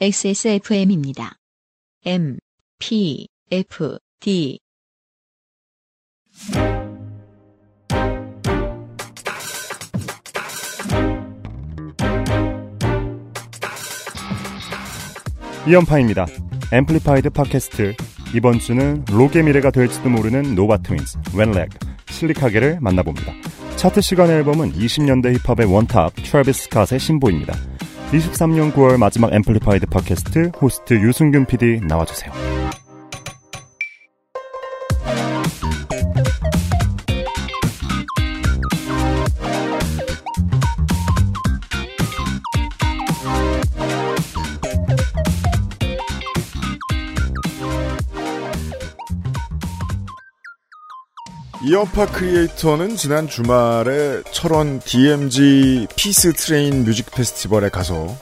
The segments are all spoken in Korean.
XSFM입니다. M, P, F, D. 이현파입니다. Amplified 팟캐스트 이번 주는 록의 미래가 될지도 모르는 Nova Twins, Wet Leg, 실리카겔을 만나봅니다. 차트 시간 앨범은 20년대 힙합의 원탑 트래비스 스캇의 신보입니다. 23년 9월 마지막 Amplified 팟캐스트 호스트 유승균 PD 나와주세요. 이현파 크리에이터는 지난 주말에 철원 DMG 피스 트레인 뮤직 페스티벌에 가서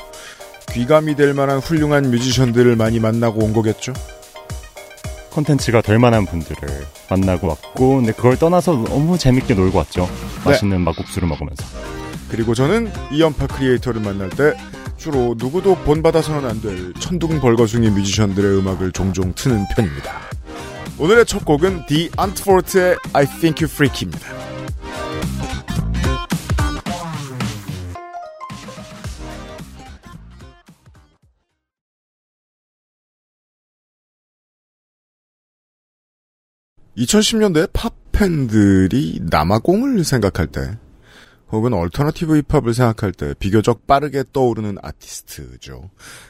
귀감이 될 만한 훌륭한 뮤지션들을 많이 만나고 온 거겠죠? 컨텐츠가 될 만한 분들을 만나고 왔고 근데 그걸 떠나서 너무 재밌게 놀고 왔죠. 맛있는 막국수를 먹으면서. 그리고 저는 이현파 크리에이터를 만날 때 주로 누구도 본받아서는 안 될 천둥 벌거숭이 뮤지션들의 음악을 종종 트는 편입니다. 오늘의 첫 곡은 Die Antwoord의 I Fink U Freeky입니다. (2010년대) 팝 팬들이 남아공을 생각할 때 혹은 얼터너티브 힙합을 생각할 때 비교적 빠르게 떠오르는 아티스트죠.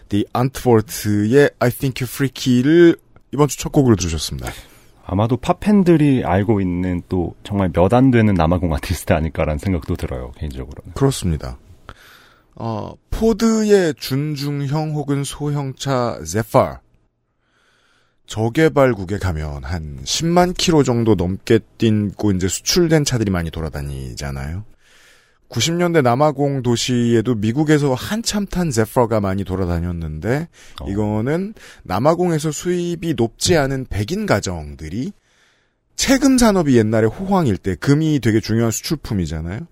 Die Antwoord의 I Fink U Freeky를 이번 주 첫 곡으로 들으셨습니다. 아마도 팝팬들이 알고 있는 또 정말 몇 안 되는 남아공 아티스트 아닐까라는 생각도 들어요 개인적으로는. 그렇습니다. 어, 포드의 준중형 혹은 소형차 Zephyr 저개발국에 가면 한 10만 킬로 정도 넘게 뛴고 이제 수출된 차들이 많이 돌아다니잖아요. 90년대 남아공 도시에도 미국에서 한참 탄 제퍼가 많이 돌아다녔는데 어. 이거는 남아공에서 수입이 높지 않은 백인 가정들이 채금 산업이 옛날에 호황일 때 금이 되게 중요한 수출품이잖아요.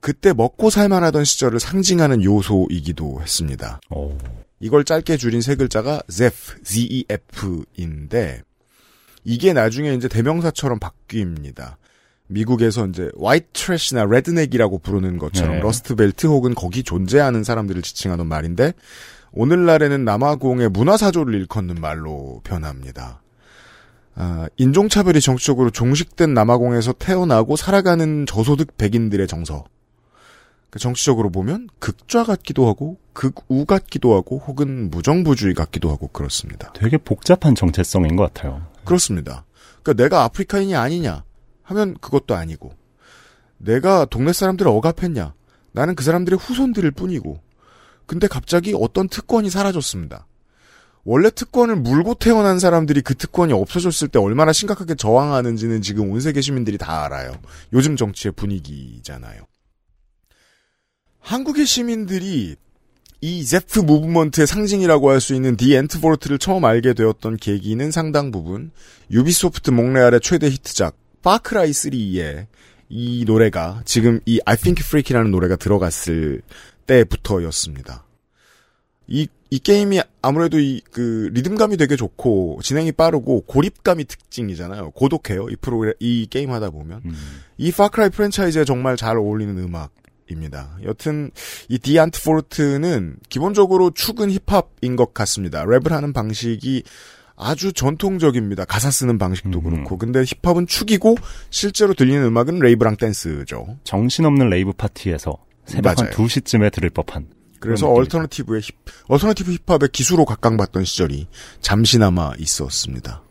그때 먹고 살만하던 시절을 상징하는 요소이기도 했습니다. 어. 이걸 짧게 줄인 세 글자가 ZEF, Z-E-F인데 이게 나중에 이제 대명사처럼 바뀝니다. 미국에서 이제 white trash나 redneck이라고 부르는 것처럼 네. 러스트벨트 혹은 거기 존재하는 사람들을 지칭하는 말인데 오늘날에는 남아공의 문화사조를 일컫는 말로 변합니다. 아, 인종차별이 정치적으로 종식된 남아공에서 태어나고 살아가는 저소득 백인들의 정서. 그 정치적으로 보면 극좌 같기도 하고 극우 같기도 하고 혹은 무정부주의 같기도 하고 그렇습니다. 되게 복잡한 정체성인 것 같아요. 그렇습니다. 그러니까 내가 아프리카인이 아니냐 하면 그것도 아니고 내가 동네 사람들을 억압했냐 나는 그 사람들의 후손들일 뿐이고 근데 갑자기 어떤 특권이 사라졌습니다. 원래 특권을 물고 태어난 사람들이 그 특권이 없어졌을 때 얼마나 심각하게 저항하는지는 지금 온 세계 시민들이 다 알아요. 요즘 정치의 분위기잖아요. 한국의 시민들이 이 Zef movement의 상징이라고 할 수 있는 Die Antwoord를 처음 알게 되었던 계기는 상당 부분 Ubisoft Montréal의 최대 히트작 Far Cry 3의 이 노래가 지금 이 I Fink U Freeky라는 노래가 들어갔을 때부터였습니다. 이, 이 게임이 아무래도 이, 그, 리듬감이 되게 좋고, 진행이 빠르고, 고립감이 특징이잖아요. 고독해요. 이 프로, 이 게임 하다 보면. 음. 이 Far Cry 프랜차이즈에 정말 잘 어울리는 음악입니다. 여튼 이 Die Antwoord는 기본적으로 축은 힙합인 것 같습니다. 랩을 하는 방식이 아주 전통적입니다. 가사 쓰는 방식도 음. 그렇고. 근데 힙합은 축이고 실제로 들리는 음악은 rave랑 댄스죠. 정신없는 rave 파티에서 새벽 한 맞아요. 2시쯤에 들을 법한 그래서 얼터너티브의 힙, 얼터너티브 힙합의 기수로 각광받던 시절이 잠시나마 있었습니다.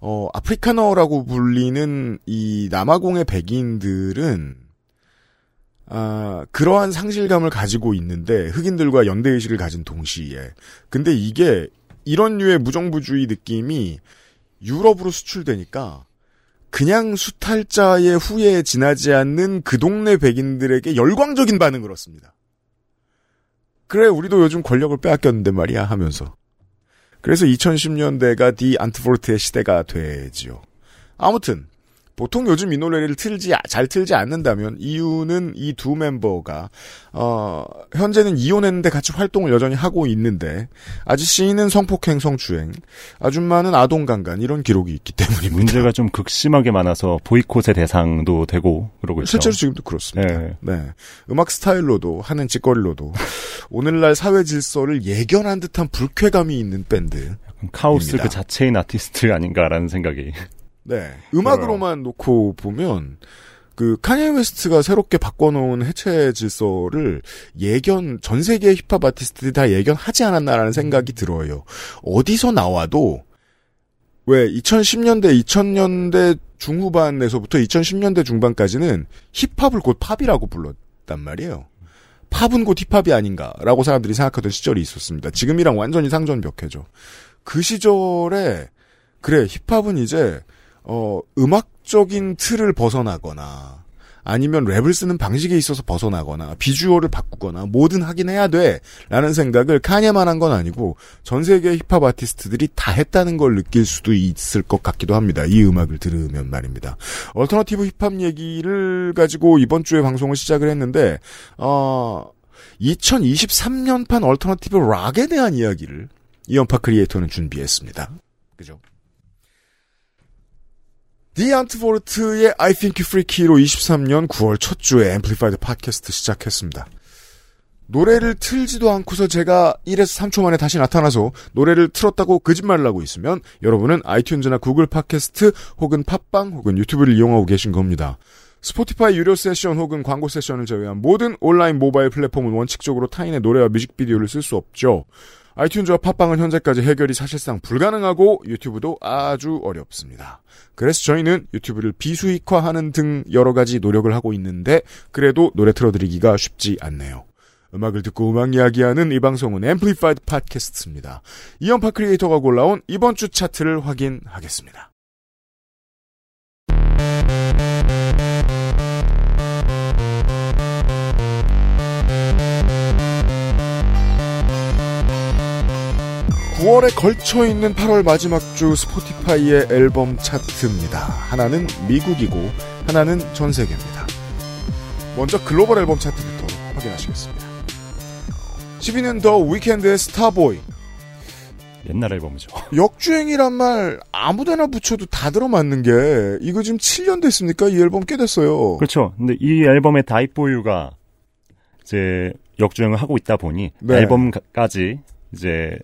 어, 아프리카너라고 불리는 이 남아공의 백인들은 아, 그러한 상실감을 가지고 있는데 흑인들과 연대 의식을 가진 동시에 근데 이게 이런 류의 무정부주의 느낌이 유럽으로 수출되니까 그냥 수탈자의 후에 지나지 않는 그 동네 백인들에게 열광적인 반응을 얻습니다. 그래, 우리도 요즘 권력을 빼앗겼는데 말이야 하면서. 그래서 2010년대가 디 안트포르트의 시대가 되지요. 아무튼 보통 요즘 이 노래를 틀지 잘 틀지 않는다면 이유는 이 두 멤버가 어 현재는 이혼했는데 같이 활동을 여전히 하고 있는데 아저씨는 성폭행 성추행 아줌마는 아동강간 이런 기록이 있기 때문입니다. 문제가 좀 극심하게 많아서 보이콧의 대상도 되고 그러고 있죠. 실제로 지금도 그렇습니다. 네. 네. 음악 스타일로도 하는 짓거리로도 오늘날 사회 질서를 예견한 듯한 불쾌감이 있는 밴드. 카오스. 그 자체인 아티스트 아닌가라는 생각이. 네. 음악으로만 놓고 보면 그 카니에 웨스트가 새롭게 바꿔놓은 해체 질서를 예견 전 세계 힙합 아티스트들이 다 예견하지 않았나라는 생각이 들어요. 어디서 나와도 왜 2010년대 2000년대 중후반에서부터 2010년대 중반까지는 힙합을 곧 팝이라고 불렀단 말이에요. 팝은 곧 힙합이 아닌가라고 사람들이 생각하던 시절이 있었습니다. 지금이랑 완전히 상전벽해죠. 그 시절에 그래 힙합은 이제 어 음악적인 틀을 벗어나거나 아니면 랩을 쓰는 방식에 있어서 벗어나거나 비주얼을 바꾸거나 뭐든 하긴 해야 돼라는 생각을 카니에만 한 건 아니고 전 세계 힙합 아티스트들이 다 했다는 걸 느낄 수도 있을 것 같기도 합니다. 이 음악을 들으면 말입니다. 얼터너티브 힙합 얘기를 가지고 이번 주에 방송을 시작을 했는데 어 2023년판 얼터너티브 락에 대한 이야기를 이현파 크리에이터는 준비했습니다. 그죠? Die Antwoord의 I Fink U Freeky로 23년 9월 첫 주에 Amplified 팟캐스트 시작했습니다. 노래를 틀지도 않고서 제가 1에서 3초 만에 다시 나타나서 노래를 틀었다고 거짓말을 하고 있으면 여러분은 iTunes나 Google 팟캐스트 혹은 팟빵 혹은 YouTube를 이용하고 계신 겁니다. Spotify 유료 세션 혹은 광고 세션을 제외한 모든 온라인 모바일 플랫폼은 원칙적으로 타인의 노래와 뮤직비디오를 쓸 수 없죠. iTunes와 팟빵은 현재까지 해결이 사실상 불가능하고 YouTube도 아주 어렵습니다. 그래서 저희는 YouTube를 비수익화하는 등 여러 가지 노력을 하고 있는데 그래도 노래 틀어드리기가 쉽지 않네요. 음악을 듣고 음악 이야기하는 이 방송은 Amplified 팟캐스트입니다. 이연파 크리에이터가 골라온 이번 주 차트를 확인하겠습니다. (9월에) 걸쳐 있는 (8월) 마지막 주 스포티파이의 앨범 차트입니다 하나는 미국이고 하나는 전 세계입니다 먼저 글로벌 앨범 차트부터 확인하시겠습니다 10위는 더 위켄드의 스타보이 옛날 앨범이죠. 역주행이란 말 아무데나 붙여도 다 들어맞는 게 이거 지금 7년 됐습니까? 이 앨범 꽤 됐어요. 그렇죠. 근데 이 앨범의 다이포유가 이제 역주행을 하고 있다 보니 네. 앨범까지 이제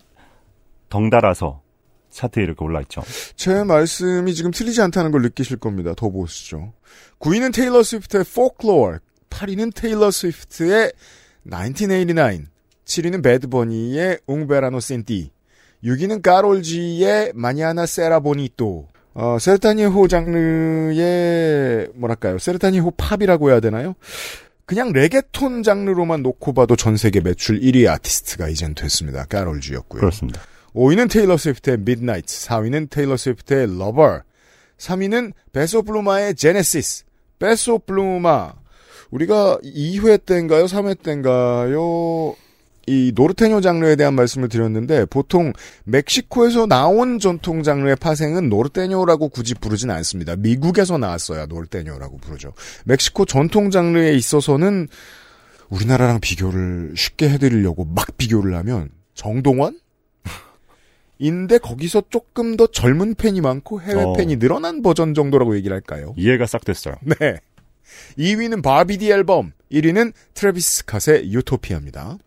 덩달아서 차트에 이렇게 올라있죠. 제 말씀이 지금 틀리지 않다는 걸 느끼실 겁니다. 더 보시죠. 9위는 테일러 스위프트의 Folklore, 8위는 테일러 스위프트의 1989, 7위는 배드버니의 Un Verano Sin Ti, 6위는 Karol G의 Mañana Será Bonito, 어, sertanejo 장르의, 뭐랄까요, sertanejo 팝이라고 해야 되나요? 그냥 레게톤 장르로만 놓고 봐도 전 세계 매출 1위 아티스트가 이젠 됐습니다. Karol G였고요. 그렇습니다. 5위는 테일러 스위프트의 Midnights, 4위는 테일러 스위프트의 Lover, 3위는 페소 플루마의 Genesis. 페소 플루마 우리가 2회 때인가요? 3회 때인가요? 이 노르테뇨 장르에 대한 말씀을 드렸는데 보통 멕시코에서 나온 전통 장르의 파생은 노르테뇨라고 굳이 부르진 않습니다. 미국에서 나왔어야 노르테뇨라고 부르죠. 멕시코 전통 장르에 있어서는 우리나라랑 비교를 쉽게 해드리려고 막 비교를 하면 정동원? 인데 거기서 조금 더 젊은 팬이 많고 해외 어. 팬이 늘어난 버전 정도라고 얘기를 할까요? 이해가 싹 됐어요. 네. 2위는 Barbie The Album, 1위는 트래비스 스캇의 유토피아입니다.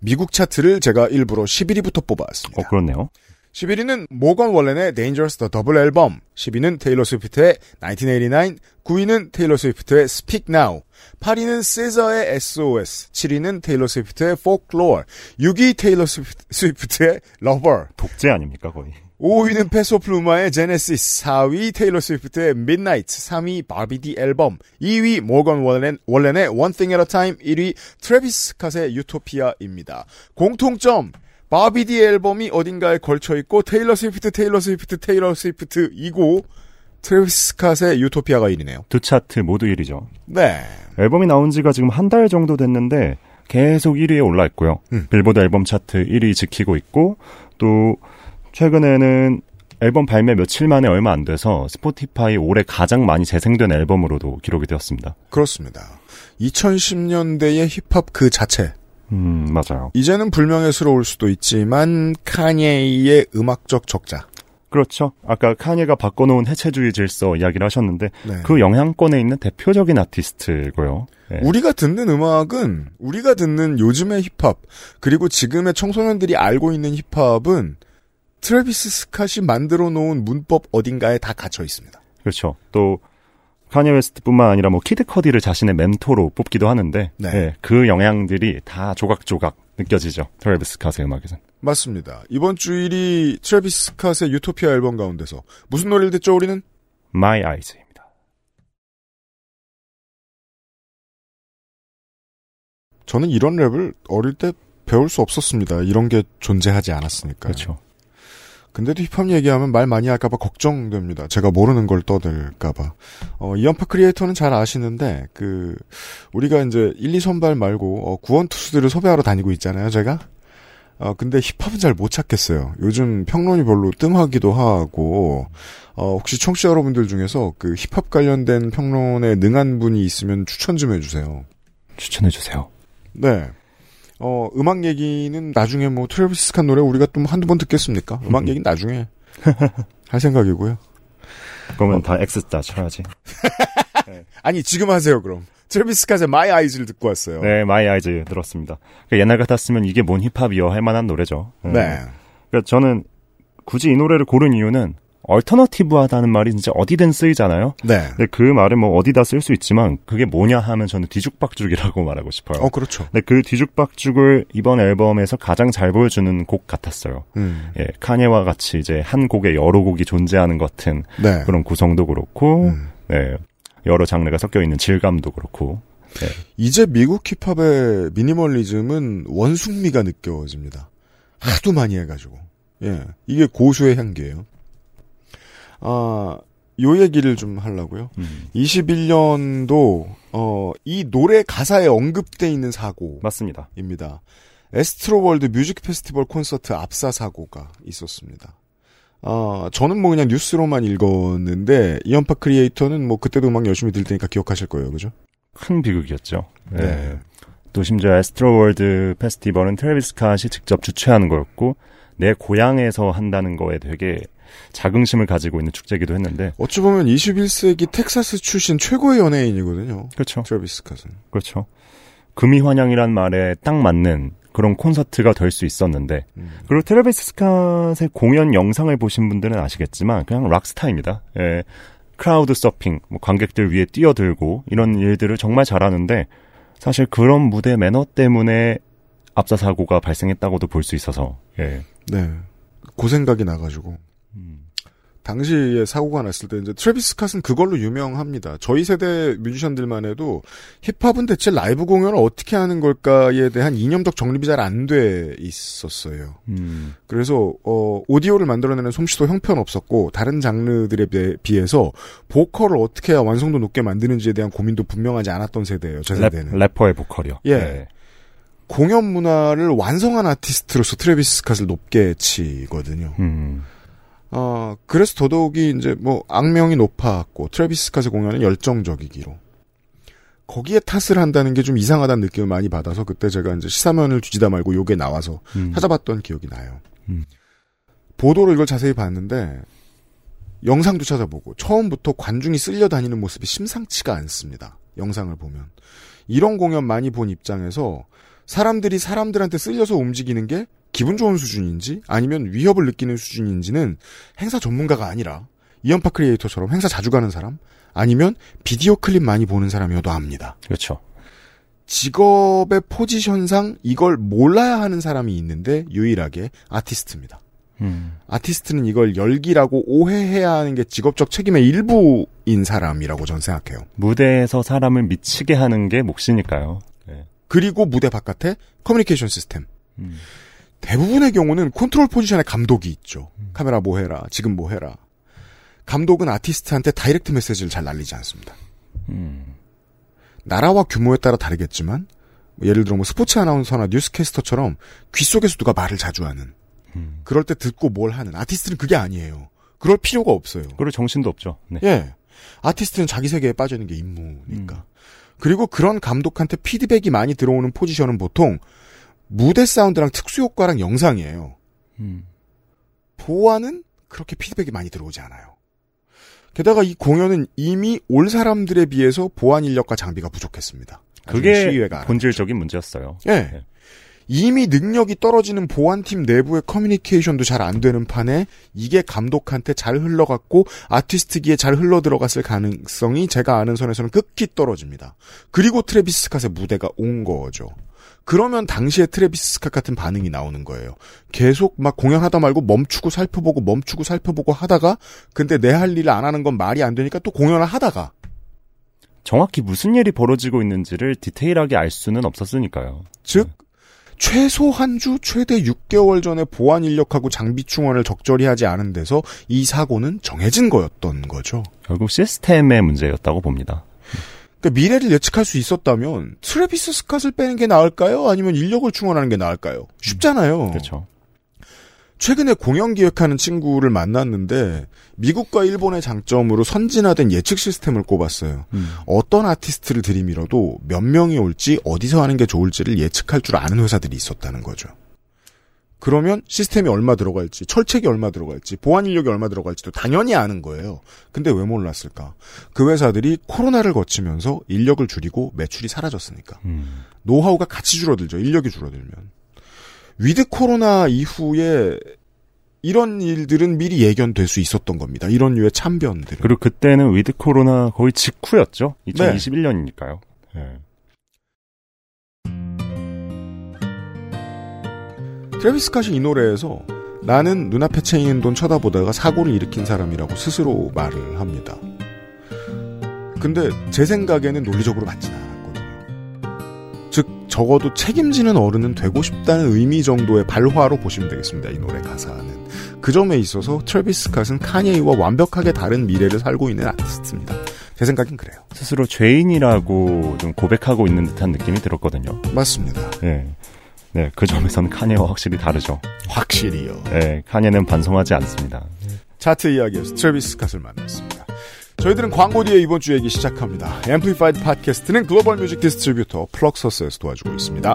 미국 차트를 제가 일부러 11위부터 뽑아왔습니다. 어, 그렇네요. 11위는 모건 월렌의 Dangerous The Double Album, 10위는 테일러 스위프트의 1989, 9위는 테일러 스위프트의 Speak Now, 8위는 SZA의 SOS, 7위는 테일러 스위프트의 Folklore, 6위 테일러 스위프트- 스위프트 의 Lover, 독재 아닙니까, 거의. 5위는 페소 플루마의 Genesis, 4위 테일러 스위프트의 Midnight, 3위 Barbie The Album, 2위 모건 월렌, 월렌의 One Thing at a Time, 1위 트래비스 스캇의 유토피아입니다. 공통점 Barbie The Album이 어딘가에 걸쳐 있고 테일러 스위프트, 테일러 스위프트, 테일러 스위프트 이고 트래비스 스캇의 유토피아가 1위네요. 두 차트 모두 1위죠. 네. 앨범이 나온 지가 지금 한 달 정도 됐는데 계속 1위에 올라 있고요. 음. 빌보드 앨범 차트 1위 지키고 있고 또 최근에는 앨범 발매 며칠 만에 얼마 안 돼서 스포티파이 올해 가장 많이 재생된 앨범으로도 기록이 되었습니다. 그렇습니다. 2010년대의 힙합 그 자체. 음, 맞아요. 이제는 불명예스러울 수도 있지만 카니에의 음악적 적자. 그렇죠. 아까 카니가 바꿔놓은 해체주의 질서 이야기를 하셨는데 네. 그 영향권에 있는 대표적인 아티스트고요. 네. 우리가 듣는 음악은 우리가 듣는 요즘의 힙합 그리고 지금의 청소년들이 알고 있는 힙합은 트래비스 스캇이 만들어 놓은 문법 어딘가에 다 갇혀 있습니다. 그렇죠. 또 칸예 웨스트뿐만 아니라 뭐 키드 커디를 자신의 멘토로 뽑기도 하는데 네. 예, 그 영향들이 다 조각조각 느껴지죠. 트래비스 스캇의 음악에선. 맞습니다. 이번 주 1위 트래비스 스캇의 유토피아 앨범 가운데서 무슨 노래를 듣죠 우리는? My Eyes입니다. 저는 이런 랩을 어릴 때 배울 수 없었습니다. 이런 게 존재하지 않았으니까. 그렇죠. 근데도 힙합 얘기하면 말 많이 할까봐 걱정됩니다. 제가 모르는 걸 떠들까봐. 어, 이연파 크리에이터는 잘 아시는데, 그, 우리가 이제 1, 2선발 말고, 어, 구원 투수들을 섭외하러 다니고 있잖아요, 제가? 어, 근데 힙합은 잘 못 찾겠어요. 요즘 평론이 별로 뜸하기도 하고, 어, 혹시 청취자 여러분들 중에서 그 힙합 관련된 평론에 능한 분이 있으면 추천 좀 해주세요. 추천해주세요. 네. 어, 음악 얘기는 나중에 뭐 트래비스 스캇 노래 우리가 또 한두 번 듣겠습니까? 음악 얘기는 나중에 할 생각이고요. 그러면 다 X자 쳐야지. 아니, 지금 하세요, 그럼. 트래비스 스캇의 My Eyes를 듣고 왔어요. 네, My Eyes 들었습니다. 그러니까 옛날 같았으면 이게 뭔 힙합이여 할 만한 노래죠. 음. 네. 그러니까 저는 굳이 이 노래를 고른 이유는 alternative하다는 말이 진짜 어디든 쓰이잖아요. 네. 근데 그 말은 뭐 어디다 쓸 수 있지만 그게 뭐냐 하면 저는 뒤죽박죽이라고 말하고 싶어요. 어, 그렇죠. 근데 그 뒤죽박죽을 이번 앨범에서 가장 잘 보여주는 곡 같았어요. 음. 예, 칸예와 같이 이제 한 곡에 여러 곡이 존재하는 것 같은 네. 그런 구성도 그렇고, 음. 네, 여러 장르가 섞여 있는 질감도 그렇고, 네, 이제 미국 힙합의 미니멀리즘은 원숙미가 느껴집니다. 하도 많이 해가지고. 예. 이게 고수의 향기예요. 아, 요 얘기를 좀 하려고요. 음, 21년도, 어, 이 노래 가사에 언급돼 있는 사고. 맞습니다. 입니다. 애스트로월드 뮤직 페스티벌 콘서트 압사 사고가 있었습니다. 아, 저는 뭐 그냥 뉴스로만 읽었는데 이현파 크리에이터는 뭐 그때도 음악 열심히 들 테니까 기억하실 거예요. 그죠? 큰 비극이었죠. 네. 네. 또 심지어 애스트로월드 페스티벌은 트래비스 캇이 직접 주최하는 거였고 내 고향에서 한다는 거에 되게 자긍심을 가지고 있는 축제기도 했는데 어찌 보면 21세기 텍사스 출신 최고의 연예인이거든요. 그렇죠. 트래비스 캇은. 그렇죠. 금의환향이란 말에 딱 맞는 그런 콘서트가 될 수 있었는데 음. 그리고 트래비스 스캇의 공연 영상을 보신 분들은 아시겠지만 그냥 rockstar입니다. 예. crowd surfing, 뭐 관객들 위에 뛰어들고 이런 일들을 정말 잘하는데 사실 그런 무대 매너 때문에 압사 사고가 발생했다고도 볼 수 있어서 예. 네. 그 생각이 나가지고. 음, 당시에 사고가 났을 때 이제 트래비스 스캇은 그걸로 유명합니다. 저희 세대 뮤지션들만 해도 힙합은 대체 라이브 공연을 어떻게 하는 걸까에 대한 이념적 정립이 잘 안 돼 있었어요. 음, 그래서 어 오디오를 만들어내는 솜씨도 형편없었고 다른 장르들에 비해- 비해서 보컬을 어떻게 해야 완성도 높게 만드는지에 대한 고민도 분명하지 않았던 세대예요. 제 랩, 세대는. 래퍼의 보컬이요. 예. 네. 공연 문화를 완성한 아티스트로서 트래비스 스캇을 높게 치거든요. 음, 어, 그래서 더더욱이 이제 뭐 악명이 높았고 트래비스 스캇의 공연은 열정적이기로 거기에 탓을 한다는 게 좀 이상하다는 느낌을 많이 받아서 그때 제가 이제 시사면을 뒤지다 말고 요게 나와서 음. 찾아봤던 기억이 나요. 음. 보도로 이걸 자세히 봤는데 영상도 찾아보고 처음부터 관중이 쓸려 다니는 모습이 심상치가 않습니다. 영상을 보면 이런 공연 많이 본 입장에서 사람들이 사람들한테 쓸려서 움직이는 게 기분 좋은 수준인지 아니면 위협을 느끼는 수준인지는 행사 전문가가 아니라 이연파 크리에이터처럼 행사 자주 가는 사람 아니면 비디오 클립 많이 보는 사람이어도 압니다. 그렇죠. 직업의 포지션상 이걸 몰라야 하는 사람이 있는데 유일하게 아티스트입니다. 음, 아티스트는 이걸 열기라고 오해해야 하는 게 직업적 책임의 일부인 사람이라고 전 생각해요. 무대에서 사람을 미치게 하는 게 몫이니까요. 네. 그리고 무대 바깥에 커뮤니케이션 시스템. 음, 대부분의 경우는 컨트롤 포지션에 감독이 있죠. 카메라 뭐 해라, 지금 뭐 해라. 감독은 아티스트한테 direct message를 잘 날리지 않습니다. 음, 나라와 규모에 따라 다르겠지만 뭐 예를 들어 뭐 스포츠 아나운서나 뉴스캐스터처럼 귀 속에서 누가 말을 자주 하는 음. 그럴 때 듣고 뭘 하는 아티스트는 그게 아니에요. 그럴 필요가 없어요. 그리고 정신도 없죠. 네. 예. 아티스트는 자기 세계에 빠져 있는 게 임무니까. 음. 그리고 그런 감독한테 피드백이 많이 들어오는 포지션은 보통 무대 사운드랑 특수 효과랑 영상이에요. 음. 보아는 그렇게 피드백이 많이 들어오지 않아요. 게다가 이 공연은 이미 올 사람들에 비해서 보안 인력과 장비가 부족했습니다. 그게 알았죠. 본질적인 문제였어요. 예. 네. 이미 능력이 떨어지는 보안팀 내부의 커뮤니케이션도 잘 안 되는 판에 이게 감독한테 잘 흘러갔고 아티스트에게 잘 흘러 들어갔을 가능성이 제가 아는 선에서는 극히 떨어집니다. 그리고 트래비스 스캇의 무대가 온 거죠. 그러면 당시에 트래비스 스캇 같은 반응이 나오는 거예요. 계속 막 공연하다 말고 멈추고 살펴보고 멈추고 살펴보고 하다가 근데 내 할 일을 안 하는 건 말이 안 되니까 또 공연을 하다가 정확히 무슨 일이 벌어지고 있는지를 디테일하게 알 수는 없었으니까요. 즉 최소 한 주 최대 6개월 전에 보안 인력하고 장비 충원을 적절히 하지 않은 데서 이 사고는 정해진 거였던 거죠. 결국 시스템의 문제였다고 봅니다. 그러니까 미래를 예측할 수 있었다면 트래비스 스캇을 빼는 게 나을까요? 아니면 인력을 충원하는 게 나을까요? 쉽잖아요. 그렇죠. 최근에 공연 기획하는 친구를 만났는데 미국과 일본의 장점으로 선진화된 예측 시스템을 꼽았어요. 음. 어떤 아티스트를 들이밀어도 몇 명이 올지 어디서 하는 게 좋을지를 예측할 줄 아는 회사들이 있었다는 거죠. 그러면 시스템이 얼마 들어갈지, 철책이 얼마 들어갈지, 보안 인력이 얼마 들어갈지도 당연히 아는 거예요. 근데 왜 몰랐을까? 그 회사들이 코로나를 거치면서 인력을 줄이고 매출이 사라졌으니까. 음. 노하우가 같이 줄어들죠. 인력이 줄어들면. with 코로나 이후에 이런 일들은 미리 예견될 수 있었던 겁니다. 이런 류의 참변들은. 그리고 그때는 with 코로나 거의 직후였죠. 2021년이니까요. 네. 트래비스 스캇이 이 노래에서 나는 눈앞에 채이는 돈 쳐다보다가 사고를 일으킨 사람이라고 스스로 말을 합니다. 근데 제 생각에는 논리적으로 맞지는 않았거든요. 즉 적어도 책임지는 어른은 되고 싶다는 의미 정도의 발화로 보시면 되겠습니다. 이 노래 가사는. 그 점에 있어서 트래비스 스캇은 카니에와 완벽하게 다른 미래를 살고 있는 아티스트입니다. 제 생각엔 그래요. 스스로 죄인이라고 좀 고백하고 있는 듯한 느낌이 들었거든요. 맞습니다. 네. 네, 그 점에서는 카니에와 확실히 다르죠. 확실히요. 네, 카니에는 반성하지 않습니다. 차트 이야기에서 트래비스 스캇을 만났습니다. 저희들은 광고 뒤에 이번 주 얘기 시작합니다. 앰플리파이드 팟캐스트는 global music distributor 플럭서스에서 도와주고 있습니다.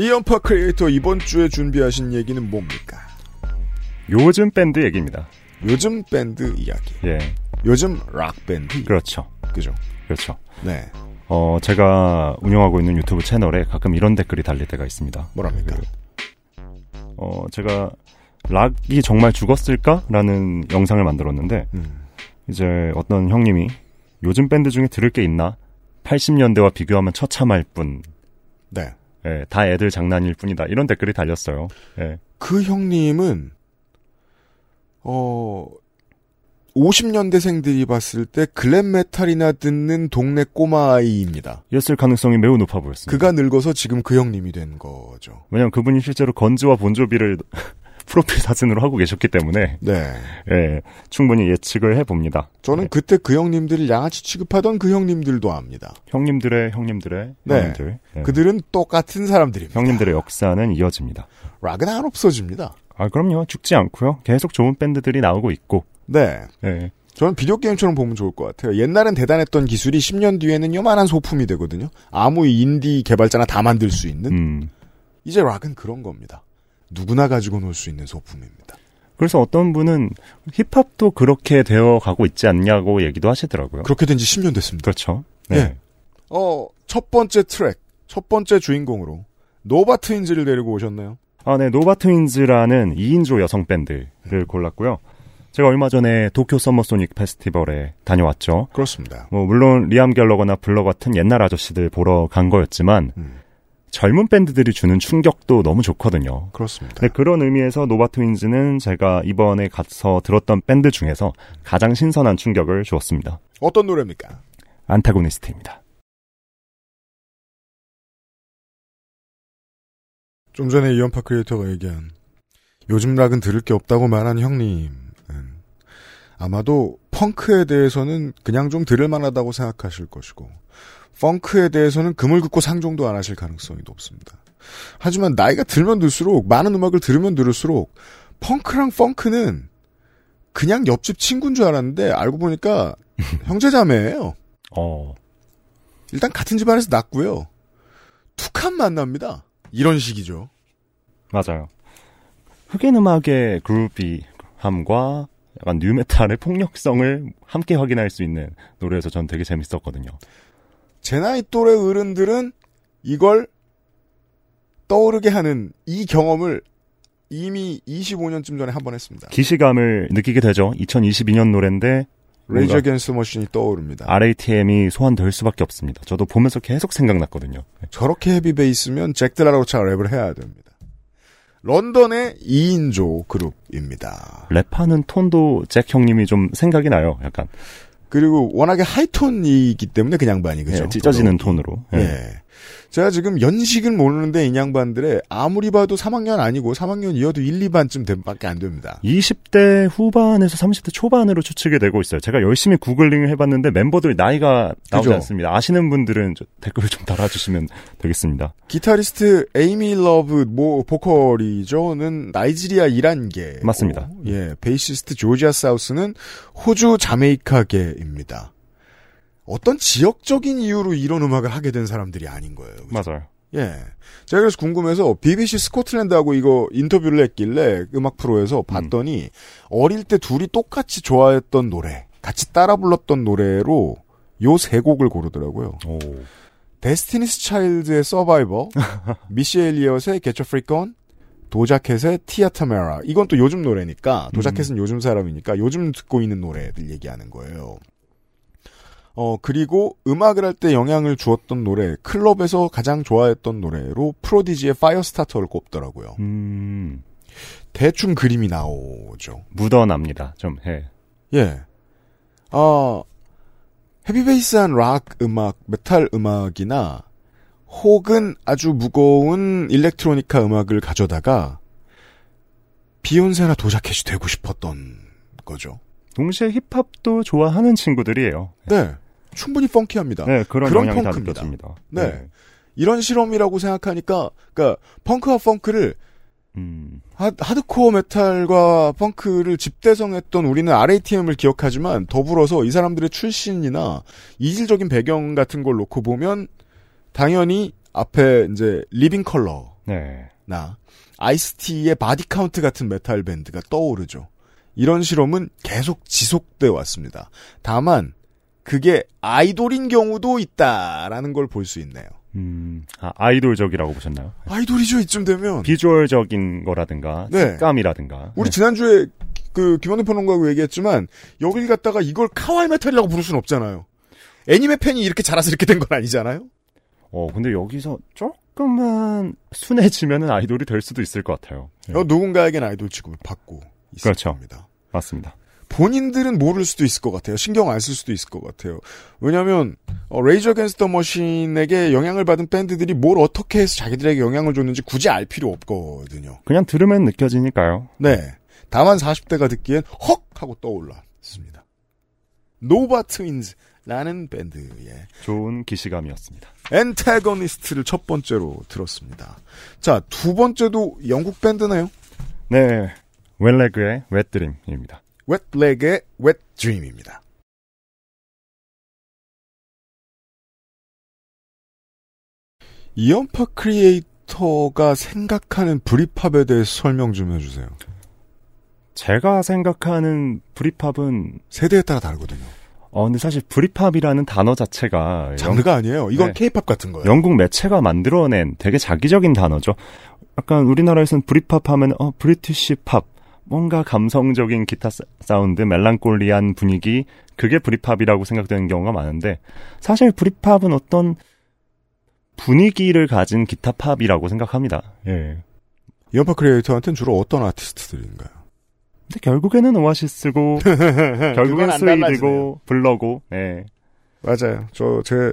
이현파 크리에이터 이번 주에 준비하신 얘기는 뭡니까? 요즘 밴드 얘기입니다. 요즘 밴드 이야기. 예, 요즘 락 밴드. 그렇죠. 그죠? 그렇죠. 네. 어, 제가 운영하고 있는 유튜브 채널에 가끔 이런 댓글이 달릴 때가 있습니다. 뭐랍니까? 어, 제가 락이 정말 죽었을까라는 영상을 만들었는데 음. 이제 어떤 형님이 요즘 밴드 중에 들을 게 있나? 80년대와 비교하면 처참할 뿐. 네. 예, 다 애들 장난일 뿐이다. 이런 댓글이 달렸어요. 예. 그 형님은 어 50년대생들이 봤을 때 글램 메탈이나 듣는 동네 꼬마 아이입니다. 였을 가능성이 매우 높아 보였습니다. 그가 늙어서 지금 그 형님이 된 거죠. 왜냐면 그분이 실제로 건즈와 본조비를 프로필 사진으로 하고 계셨기 때문에 네. 예, 충분히 예측을 해봅니다. 저는 네. 그때 그 형님들을 양아치 취급하던 그 형님들도 압니다. 형님들의 형님들의 네. 형님들 예. 그들은 똑같은 사람들입니다. 형님들의 역사는 이어집니다. 락은 안 없어집니다. 아 그럼요 죽지 않고요 계속 좋은 밴드들이 나오고 있고 네. 예. 저는 비디오 게임처럼 보면 좋을 것 같아요. 옛날엔 대단했던 기술이 10년 뒤에는 요만한 소품이 되거든요. 아무 인디 개발자나 다 만들 수 있는. 음. 이제 락은 그런 겁니다. 누구나 가지고 놀 수 있는 소품입니다. 그래서 어떤 분은 힙합도 그렇게 되어 가고 있지 않냐고 얘기도 하시더라고요. 그렇게 된 지 10년 됐습니다. 그렇죠. 네. 예. 어, 첫 번째 트랙, 첫 번째 주인공으로 노바 트윈즈를 데리고 오셨나요? 아, 네. 노바 트윈즈라는 2인조 여성 밴드를 골랐고요. 제가 얼마 전에 도쿄 서머 소닉 페스티벌에 다녀왔죠. 그렇습니다. 뭐 물론 리암 갤러거나 블러 같은 옛날 아저씨들 보러 간 거였지만 음, 젊은 밴드들이 주는 충격도 너무 좋거든요. 그렇습니다. 네, 그런 의미에서 노바 트윈즈는 제가 이번에 가서 들었던 밴드 중에서 가장 신선한 충격을 주었습니다. 어떤 노래입니까? 안타고니스트입니다. 좀 전에 이연파 크리에이터가 얘기한 요즘 락은 들을 게 없다고 말한 형님은 아마도 펑크에 대해서는 그냥 좀 들을 만하다고 생각하실 것이고 펑크에 대해서는 금을 긋고 상종도 안 하실 가능성이 높습니다. 하지만 나이가 들면 들수록 많은 음악을 들으면 들을수록 펑크랑 펑크는 그냥 옆집 친구인 줄 알았는데 알고 보니까 형제자매예요. 어, 일단 같은 집안에서 났고요. 툭한 만납니다. 이런 식이죠. 맞아요. 흑인 음악의 그루비함과 약간 뉴메탈의 폭력성을 함께 확인할 수 있는 노래에서 전 되게 재밌었거든요. 제 나이 또래 어른들은 이걸 떠오르게 하는 이 경험을 이미 25년쯤 전에 한 번 했습니다. 기시감을 느끼게 되죠. 2022년 노래인데 Rage Against the Machine이 떠오릅니다. RATM이 소환될 수밖에 없습니다. 저도 보면서 계속 생각났거든요. 네. 저렇게 heavy bass면 잭 드 라 로차 랩을 해야 됩니다. 런던의 2인조 그룹입니다. 랩하는 톤도 잭 형님이 좀 생각이 나요. 약간 그리고 워낙에 하이톤이기 때문에 그 양반이 그죠? 예, 찢어지는 톤으로. 예. 예. 제가 지금 연식은 모르는데 이 양반들의 아무리 봐도 3학년 아니고 3학년이어도 1, 2반쯤 된 밖에 안 됩니다. 20대 후반에서 30대 초반으로 추측이 되고 있어요. 제가 열심히 구글링을 해봤는데 멤버들 나이가 나오지 그죠? 않습니다. 아시는 분들은 저 댓글 좀 달아주시면 되겠습니다. 기타리스트 에이미 러브 모 보컬이죠는 나이지리아 이란계 맞습니다. 예, 베이시스트 조지아 사우스는 호주 자메이카계입니다. 어떤 지역적인 이유로 이런 음악을 하게 된 사람들이 아닌 거예요. 그죠? 맞아요. 예. 제가 그래서 궁금해서 BBC 스코틀랜드하고 이거 인터뷰를 했길래 음악 프로에서 봤더니 어릴 때 둘이 똑같이 좋아했던 노래, 같이 따라 불렀던 노래로 요 세 곡을 고르더라고요. 오. 데스티니스 차일드의 서바이버, 미시 엘리엇의 Get Your Freak On, 도자켓의 티아타메라. 이건 또 요즘 노래니까, 도자켓은 요즘 사람이니까 요즘 듣고 있는 노래들 얘기하는 거예요. 어, 그리고 음악을 할 때 영향을 주었던 노래, 클럽에서 가장 좋아했던 노래로 프로디지의 파이어스타터를 꼽더라고요. 음, 대충 그림이 나오죠. 묻어납니다. 좀 해. 예. 아, heavy bass한 락 음악, 메탈 음악이나 혹은 아주 무거운 일렉트로니카 음악을 가져다가 비욘세나 도자 캣이 되고 싶었던 거죠. 동시에 힙합도 좋아하는 친구들이에요. 네. 충분히 funky합니다. 네, 그런, 그런 영향이 다 펑크입니다. 느껴집니다. 네. 이런 실험이라고 생각하니까, 그니까, 펑크와 펑크를 음, 하, 하드코어 메탈과 펑크를 집대성했던 우리는 RATM을 기억하지만 더불어서 이 사람들의 출신이나 이질적인 배경 같은 걸 놓고 보면 당연히 앞에 이제 리빙 컬러나 네. 아이스티의 바디 카운트 같은 메탈 밴드가 떠오르죠. 이런 실험은 계속 지속돼 왔습니다. 다만 그게 아이돌인 경우도 있다라는 걸 볼 수 있네요. 음, 아, 아이돌적이라고 보셨나요? 아이돌이죠 이쯤 되면. 비주얼적인 거라든가, 네. 색감이라든가. 우리 네. 지난주에 그 김원우 평론가하고 얘기했지만 여길 갖다가 이걸 かわいい 메탈이라고 부를 수는 없잖아요. 애니메 팬이 이렇게 자라서 이렇게 된 건 아니잖아요. 어, 근데 여기서 조금만 순해지면은 아이돌이 될 수도 있을 것 같아요. 네. 어, 누군가에겐 아이돌 취급을 받고 있을 그렇죠. 겁니다. 맞습니다. 본인들은 모를 수도 있을 것 같아요. 신경 안 쓸 수도 있을 것 같아요. 왜냐하면 어, 레이저 겐스터 머신에게 영향을 받은 밴드들이 뭘 어떻게 해서 자기들에게 영향을 줬는지 굳이 알 필요 없거든요. 그냥 들으면 느껴지니까요. 네. 다만 40대가 듣기엔 헉 하고 떠올랐습니다. 노바 트윈즈라는 밴드의 좋은 기시감이었습니다. Antagonist를 첫 번째로 들었습니다. 자, 두 번째도 영국 밴드네요. 네. 웰레그의 웻드림입니다. 웻렉의 웻드림입니다. 이현파 크리에이터가 생각하는 브릿팝에 대해서 설명 좀 해주세요. 제가 생각하는 브리팝은 세대에 따라 다르거든요. 어 근데 사실 브리팝이라는 단어 자체가 장르가 아니에요. 이건 네. 케이팝 같은 거예요. 영국 매체가 만들어낸 되게 작위적인 단어죠. 약간 우리나라에서는 브리팝 하면 어 British pop 뭔가 감성적인 기타 사- 사운드, 멜랑콜리한 분위기 그게 브리팝이라고 생각되는 경우가 많은데 사실 브리팝은 어떤 분위기를 가진 기타 팝이라고 생각합니다. 예. 이현파 크리에이터한테는 주로 어떤 아티스트들인가요? 근데 결국에는 오아시스고 결국엔. 스웨이드고 블러고 예. 맞아요. 저, 제,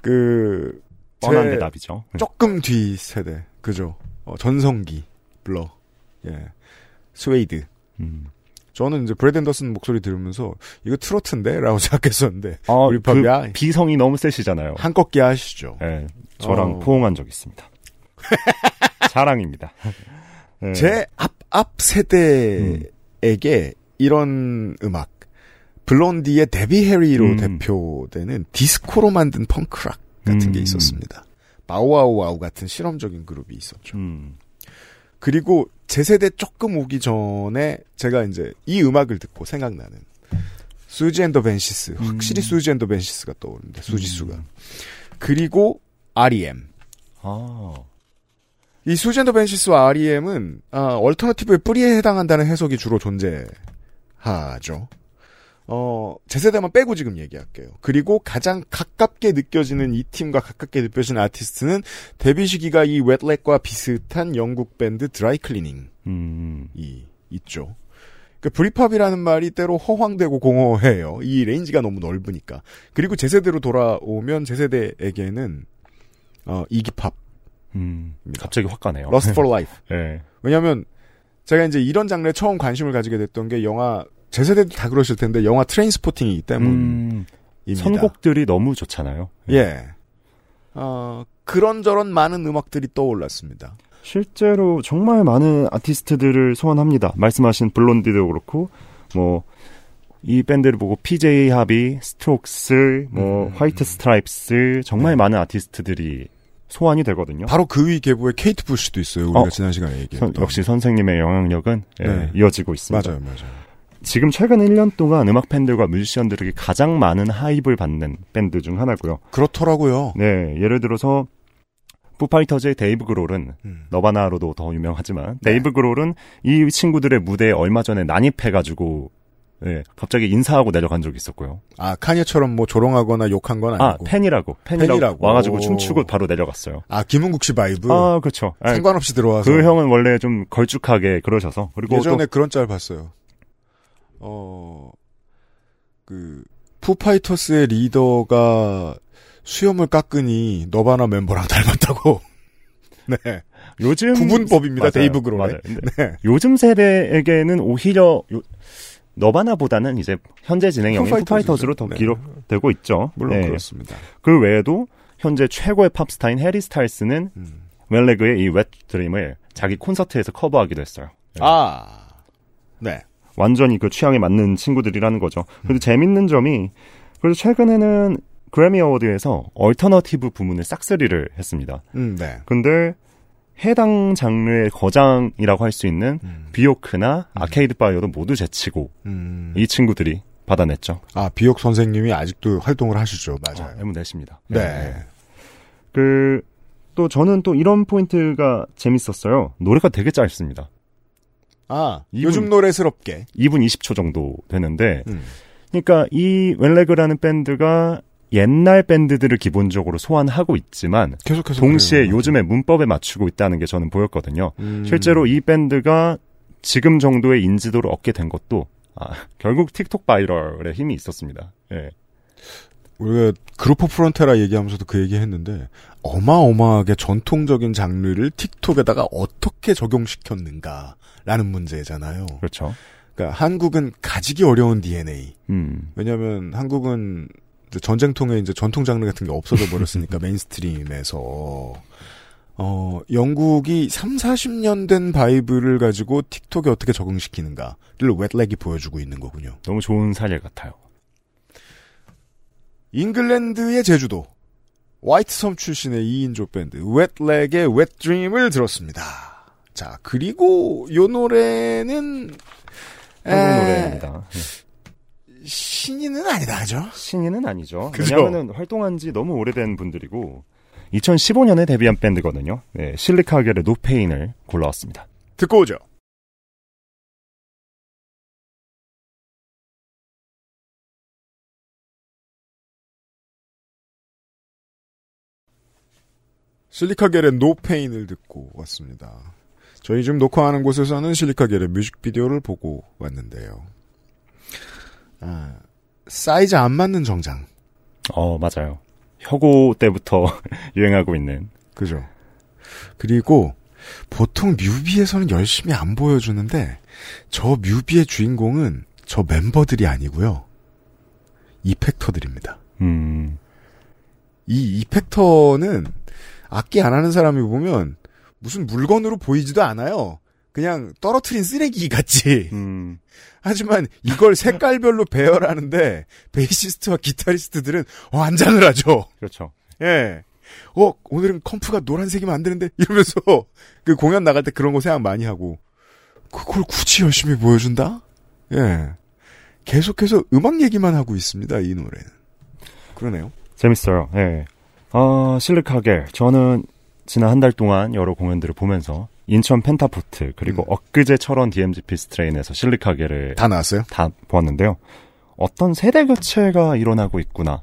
그, 뻔한 제 대답이죠. 조금 뒤 세대. 그죠. 어, 전성기, 블러. 예. 스웨이드. 음. 저는 이제 브렛 앤더슨 목소리 들으면서 이거 트로트인데? 라고 생각했었는데 아, 브리팝이야? 그 비성이 너무 세시잖아요. 한꺾기 하시죠. 예, 저랑 어. 포옹한 적 있습니다. 자랑입니다. 예. 제 앞, 앞 세대에게 이런 음악, 블론디의 데비 해리로 음. 대표되는 디스코로 만든 펑크락 같은 게 음. 있었습니다. Bow Wow Wow 같은 실험적인 그룹이 있었죠. 음, 그리고 제 세대 조금 오기 전에 제가 이제 이 음악을 듣고 생각나는 Siouxsie and the Banshees 확실히 음. Siouxsie and the Banshees가 떠오릅니다. 수지수가 그리고 R.E.M. 아, 이 Siouxsie and the Banshees와 R.E.M은 아, 얼터너티브의 뿌리에 해당한다는 해석이 주로 존재하죠. 어, 제 세대만 빼고 지금 얘기할게요. 그리고 가장 가깝게 느껴지는 이 팀과 가깝게 느껴지는 아티스트는 데뷔 시기가 이 Wet Leg과 비슷한 영국 밴드 Dry Cleaning이 음, 있죠. 그 브리팝이라는 말이 때로 허황되고 공허해요. 이 range가 너무 넓으니까. 그리고 제 세대로 돌아오면 제 세대에게는 어, 이기팝, 음, 갑자기 확 가네요. Lust for Life. 예, 왜냐하면 제가 이제 이런 장르에 처음 관심을 가지게 됐던 게 영화 제 세대도 다 그러실 텐데 영화 트레인스포팅이기 때문입니다. 음, 선곡들이 너무 좋잖아요. 예. 어, 그런저런 많은 음악들이 떠올랐습니다. 실제로 정말 많은 아티스트들을 소환합니다. 말씀하신 블론디도 그렇고, 뭐, 이 밴드를 보고 PJ 하비, Strokes, 뭐, 음. White Stripes, 정말 네. 많은 아티스트들이 소환이 되거든요. 바로 그 위 계보에 케이트 부시도 있어요. 우리가 어. 지난 시간에 선- 얘기했던. 역시 선생님의 영향력은 예, 네. 이어지고 있습니다. 맞아요, 맞아요. 지금 최근 1년 동안 음악 팬들과 뮤지션들에게 가장 많은 hype을 받는 밴드 중 하나고요. 그렇더라고요. 네, 예를 들어서 푸파이터즈의 데이브 그롤은 음. 너바나로도 더 유명하지만 네. 데이브 그롤은 이 친구들의 무대에 얼마 전에 난입해가지고 네, 갑자기 인사하고 내려간 적이 있었고요. 아 카니에처럼 뭐 조롱하거나 욕한 건아 아니고. 팬이라고 팬이라고, 팬이라고. 와가지고 오. 춤추고 바로 내려갔어요. 아 김흥국 씨 vibe. 아 그렇죠. 아, 상관없이 들어와서. 그 형은 원래 좀 걸쭉하게 그러셔서 그리고 예전에 또 그런 짤 봤어요. 어, 그, 푸파이터스의 리더가 수염을 깎으니 너바나 멤버랑 닮았다고. 네. 요즘 구분법입니다, 맞아요. 데이브 그롤의. 맞아요. 네. 요즘 세대에게는 오히려 요- 너바나보다는 이제 현재 진행형인. 푸파이터즈로 더 네. 기록되고 있죠. 물론 네. 그렇습니다. 그 외에도 현재 최고의 팝스타인 해리 스타일스는 음. 웰레그의 이웻 드림을 자기 콘서트에서 커버하기도 했어요. 네. 아. 네. 완전히 그 취향에 맞는 친구들이라는 거죠. 그래도 재밌는 점이 그래서 최근에는 그래미 어워드에서 얼터너티브 부문을 싹쓸이를 했습니다. 음, 네. 근데 해당 장르의 거장이라고 할 수 있는 음. 비요크나 아케이드 파이어도 모두 제치고 음. 이 친구들이 받아냈죠. 아, 비요크 선생님이 아직도 활동을 하시죠. 맞아요. 어, 내십니다. 네. 그, 또 저는 또 이런 포인트가 재밌었어요. 노래가 되게 짧습니다. 아, 이분- 요즘 노래스럽게. 2분 20초 정도 되는데, 음. 그러니까 이 Wet Leg라는 밴드가 옛날 밴드들을 기본적으로 소환하고 있지만, 계속해서. 동시에 그래요. 요즘의 문법에 맞추고 있다는 게 저는 보였거든요. 음. 실제로 이 밴드가 지금 정도의 인지도를 얻게 된 것도, 아, 결국 틱톡 viral의 힘이 있었습니다. 예. 우리가 오브 프론테라 얘기하면서도 그 얘기 했는데 어마어마하게 전통적인 장르를 틱톡에다가 어떻게 적용시켰는가라는 문제잖아요. 그렇죠. 그러니까 한국은 가지기 어려운 DNA. 음, 왜냐하면 한국은 이제 전쟁통에 이제 전통 장르 같은 게 없어져 버렸으니까 mainstream에서 어 영국이 3, 40년 된 vibe를 가지고 틱톡에 어떻게 적응시키는가를 Wet Leg이 보여주고 있는 거군요. 너무 좋은 사례 같아요. 잉글랜드의 제주도 와이트섬 출신의 2인조 밴드 웻렉의 웻드림을 들었습니다. 자 그리고 요 노래는 한국 에. 노래입니다. 예. 신인은 아니다, 그죠? 신인은 아니죠. 그죠? 왜냐하면 활동한 지 너무 오래된 분들이고 2015년에 데뷔한 밴드거든요. 네, 실리카겔의 노페인을 골라왔습니다. 듣고 오죠. 실리카겔의 NO PAIN을 듣고 왔습니다. 저희 지금 녹화하는 곳에서는 실리카겔의 뮤직비디오를 보고 왔는데요. 아, 사이즈 안 맞는 정장. 어, 맞아요. 혁오 때부터 유행하고 있는. 그죠. 그리고 보통 뮤비에서는 열심히 안 보여주는데 저 뮤비의 주인공은 저 멤버들이 아니고요. effector들입니다. 음, 이 이펙터는 악기 안 하는 사람이 보면 무슨 물건으로 보이지도 않아요. 그냥 떨어뜨린 쓰레기 같이. 음, 하지만 이걸 색깔별로 배열하는데 베이시스트와 기타리스트들은 어, 안장을 하죠. 그렇죠. 예. 어, 오늘은 컴프가 노란색이면 안 되는데? 이러면서, 그 공연 나갈 때 그런 거 생각 많이 하고, 그걸 굳이 열심히 보여준다? 예. 계속해서 음악 얘기만 하고 있습니다, 이 노래는. 그러네요. 재밌어요. 예. 아, 실리카겔. 저는 지난 한 달 동안 여러 공연들을 보면서 인천 펜타포트 그리고 음. 엊그제 철원 DMZP 스트레인에서 실리카겔을 다 나왔어요? 다 보았는데요. 어떤 세대 교체가 일어나고 있구나.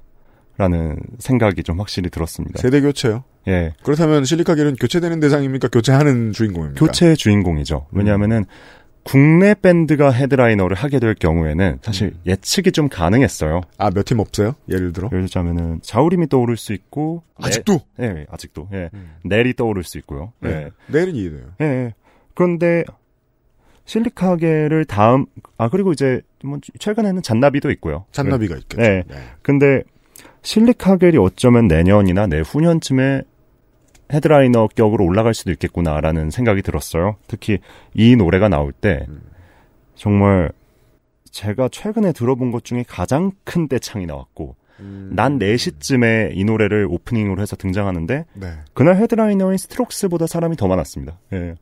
라는 생각이 좀 확실히 들었습니다. 세대 교체요. 예. 그렇다면 실리카겔은 교체되는 대상입니까? 교체하는 주인공입니까? 교체의 주인공이죠. 왜냐하면은 국내 밴드가 헤드라이너를 하게 될 경우에는 사실 음. 예측이 좀 가능했어요. 아, 몇 팀 없어요? 예를 들어? 예를 들자면은 자우림이 떠오를 수 있고 아직도? 네, 예, 아직도. 예. 음. 넬이 떠오를 수 있고요. 예. 네. 내일은 이해돼요. 예, 예. 그런데 실리카겔을 다음 아 그리고 이제 뭐 최근에는 잔나비도 있고요. 잔나비가 있겠죠. 네. 근데 실리카겔이 어쩌면 내년이나 내후년쯤에 헤드라이너 격으로 올라갈 수도 있겠구나라는 생각이 들었어요. 특히 이 노래가 나올 때 음. 정말 제가 최근에 들어본 것 중에 가장 큰 떼창이 나왔고 음. 낮 4시쯤에 이 노래를 오프닝으로 해서 등장하는데 네. 그날 headliner인 스트록스보다 사람이 더 많았습니다. 예.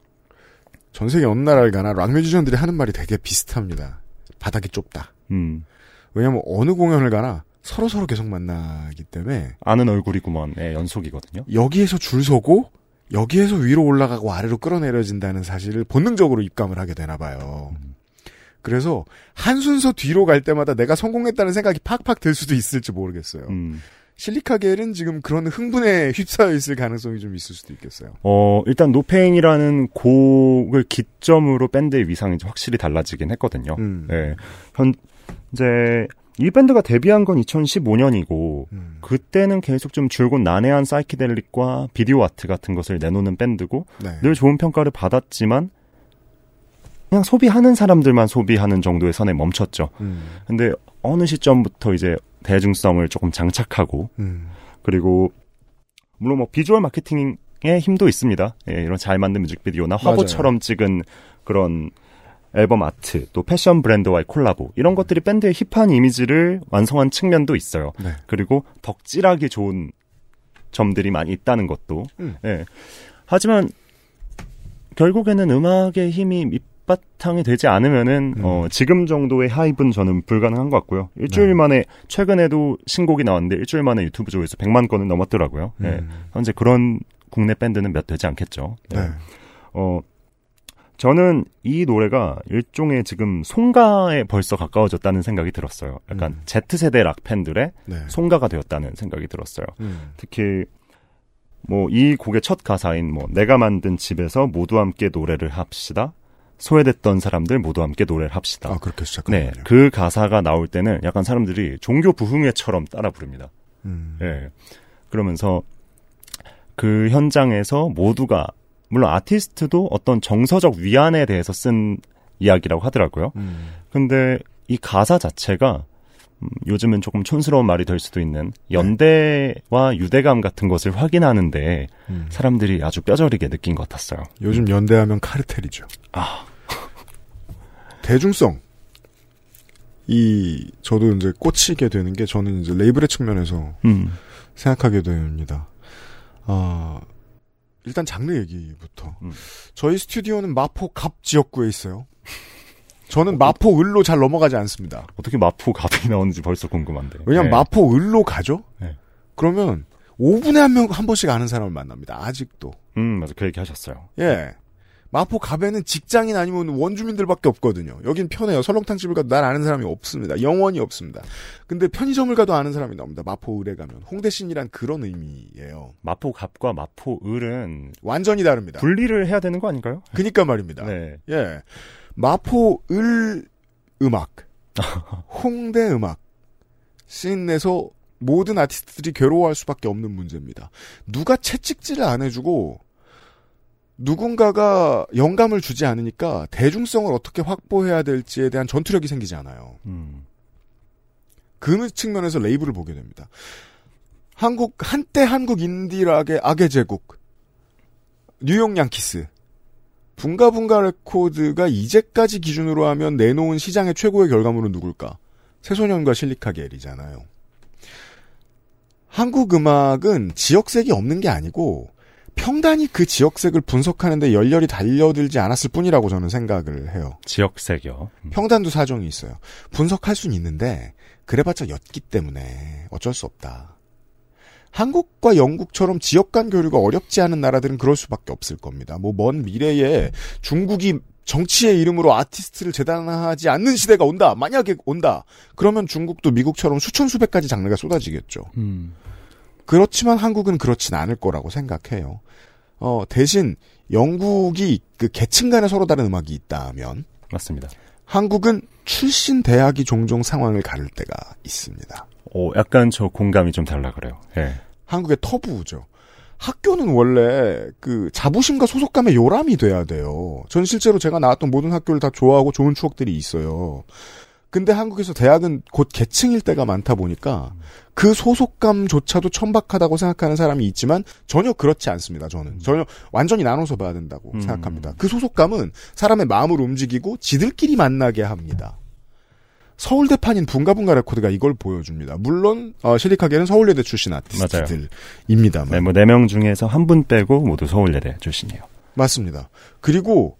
전 세계 어느 나라를 가나 rock 뮤지션들이 하는 말이 되게 비슷합니다. 바닥이 좁다. 음. 왜냐면 어느 공연을 가나 서로 서로 계속 만나기 때문에 아는 얼굴이구먼의 연속이거든요. 여기에서 줄 서고 여기에서 위로 올라가고 아래로 끌어내려진다는 사실을 본능적으로 직감을 하게 되나 봐요. 그래서 한 순서 뒤로 갈 때마다 내가 성공했다는 생각이 팍팍 들 수도 있을지 모르겠어요. 음. 실리카겔은 지금 그런 흥분에 휩싸여 있을 가능성이 좀 있을 수도 있겠어요. 어, 일단 No Pain이라는 곡을 기점으로 밴드의 위상이 좀 확실히 달라지긴 했거든요. 음. 예. 현, 이제, 이 밴드가 데뷔한 건 2015년이고, 음. 그때는 계속 좀 줄곧 난해한 psychedelic과 비디오 아트 같은 것을 내놓는 밴드고, 네. 늘 좋은 평가를 받았지만, 그냥 소비하는 사람들만 소비하는 정도의 선에 멈췄죠. 음. 근데 어느 시점부터 이제 대중성을 조금 장착하고, 음. 그리고 물론 뭐 비주얼 마케팅의 힘도 있습니다. 예, 이런 잘 만든 뮤직비디오나 화보처럼 찍은 그런 앨범 아트, 또 패션 브랜드와의 콜라보 이런 것들이 밴드의 힙한 이미지를 완성한 측면도 있어요. 네. 그리고 덕질하기 좋은 점들이 많이 있다는 것도. 음. 예. 하지만 결국에는 음악의 힘이 밑바탕이 되지 않으면은 음. 어, 지금 정도의 하입은 저는 불가능한 것 같고요. 일주일 네. 만에 최근에도 신곡이 나왔는데 일주일 만에 유튜브 조회수 100만 건을 넘었더라고요. 예. 음. 현재 그런 국내 밴드는 몇 되지 않겠죠. 예. 네. 어, 저는 이 노래가 일종의 지금 송가에 벌써 가까워졌다는 생각이 들었어요. 약간 음. Z세대 락 팬들의 네. 송가가 되었다는 생각이 들었어요. 음. 특히 뭐 이 곡의 첫 가사인 뭐 내가 만든 집에서 모두 함께 노래를 합시다. 소외됐던 사람들 모두 함께 노래를 합시다. 아, 그렇게 시작하군요. 네, 그 가사가 나올 때는 약간 사람들이 종교 부흥회처럼 따라 부릅니다. 음. 예. 그러면서 그 현장에서 모두가 물론 아티스트도 어떤 정서적 위안에 대해서 쓴 이야기라고 하더라고요. 음. 근데 이 가사 자체가 음, 요즘은 조금 촌스러운 말이 될 수도 있는 연대와 유대감 같은 것을 확인하는데 음. 사람들이 아주 뼈저리게 느낀 것 같았어요. 요즘 연대하면 카르텔이죠. 아. 대중성. 이, 저도 이제 꽂히게 되는 게 저는 이제 레이블의 측면에서 음, 생각하게 됩니다. 아, 일단 장르 얘기부터. 음. 저희 스튜디오는 마포 갑 지역구에 있어요. 저는 마포 을로 잘 넘어가지 않습니다. 어떻게 마포 갑이 나오는지 벌써 궁금한데. 왜냐면 네. 마포 을로 가죠? 네. 그러면 5분에 한 명, 한 번씩 아는 사람을 만납니다. 아직도. 음, 맞아. 그 얘기 하셨어요. 예. 마포 갑에는 직장인 아니면 원주민들밖에 없거든요. 여긴 편해요. 설렁탕 집을 가도 날 아는 사람이 없습니다. 영원히 없습니다. 근데 편의점을 가도 아는 사람이 나옵니다. 마포 을에 가면. 홍대신이란 그런 의미예요. 마포 갑과 마포 을은 완전히 다릅니다. 분리를 해야 되는 거 아닌가요? 그니까 말입니다. 네. 예. 마포 을 음악, 홍대 음악, scene에서 모든 아티스트들이 괴로워할 수밖에 없는 문제입니다. 누가 채찍질을 안 해주고 누군가가 영감을 주지 않으니까 대중성을 어떻게 확보해야 될지에 대한 전투력이 생기지 않아요. 음. 그 측면에서 레이블을 보게 됩니다. 한국 한때 한국 indie rock의 악의 제국 뉴욕 양키스 붕가붕가 레코드가 이제까지 기준으로 하면 내놓은 시장의 최고의 결과물은 누굴까? 새소년과 실리카겔이잖아요. 한국 음악은 지역색이 없는 게 아니고 평단이 그 지역색을 분석하는데 열렬히 달려들지 않았을 뿐이라고 저는 생각을 해요. 지역색이요. 음. 평단도 사정이 있어요. 분석할 수는 있는데 그래봤자 였기 때문에 어쩔 수 없다. 한국과 영국처럼 지역 간 교류가 어렵지 않은 나라들은 그럴 수밖에 없을 겁니다. 뭐 먼 미래에 중국이 정치의 이름으로 아티스트를 재단하지 않는 시대가 온다. 만약에 온다. 그러면 중국도 미국처럼 수천 수백 가지 장르가 쏟아지겠죠. 음. 그렇지만 한국은 그렇진 않을 거라고 생각해요. 어, 대신 영국이 그 계층 간에 서로 다른 음악이 있다면 맞습니다. 한국은 출신 대학이 종종 상황을 가를 때가 있습니다. 오, 약간 저 공감이 좀 달라 그래요. 예. 한국의 터부죠. 학교는 원래 그 자부심과 소속감의 요람이 돼야 돼요. 전 실제로 제가 나왔던 모든 학교를 다 좋아하고 좋은 추억들이 있어요. 근데 한국에서 대학은 곧 계층일 때가 많다 보니까 그 소속감조차도 천박하다고 생각하는 사람이 있지만 전혀 그렇지 않습니다. 저는 전혀 완전히 나눠서 봐야 된다고 음. 생각합니다. 그 소속감은 사람의 마음을 움직이고 지들끼리 만나게 합니다. 서울대판인 붕가붕가 레코드가 이걸 보여줍니다. 물론 어, 실리카겔은 서울예대 출신 아티스트들입니다만 네, 뭐 네 명 중에서 한 분 빼고 모두 서울예대 출신이에요. 맞습니다. 그리고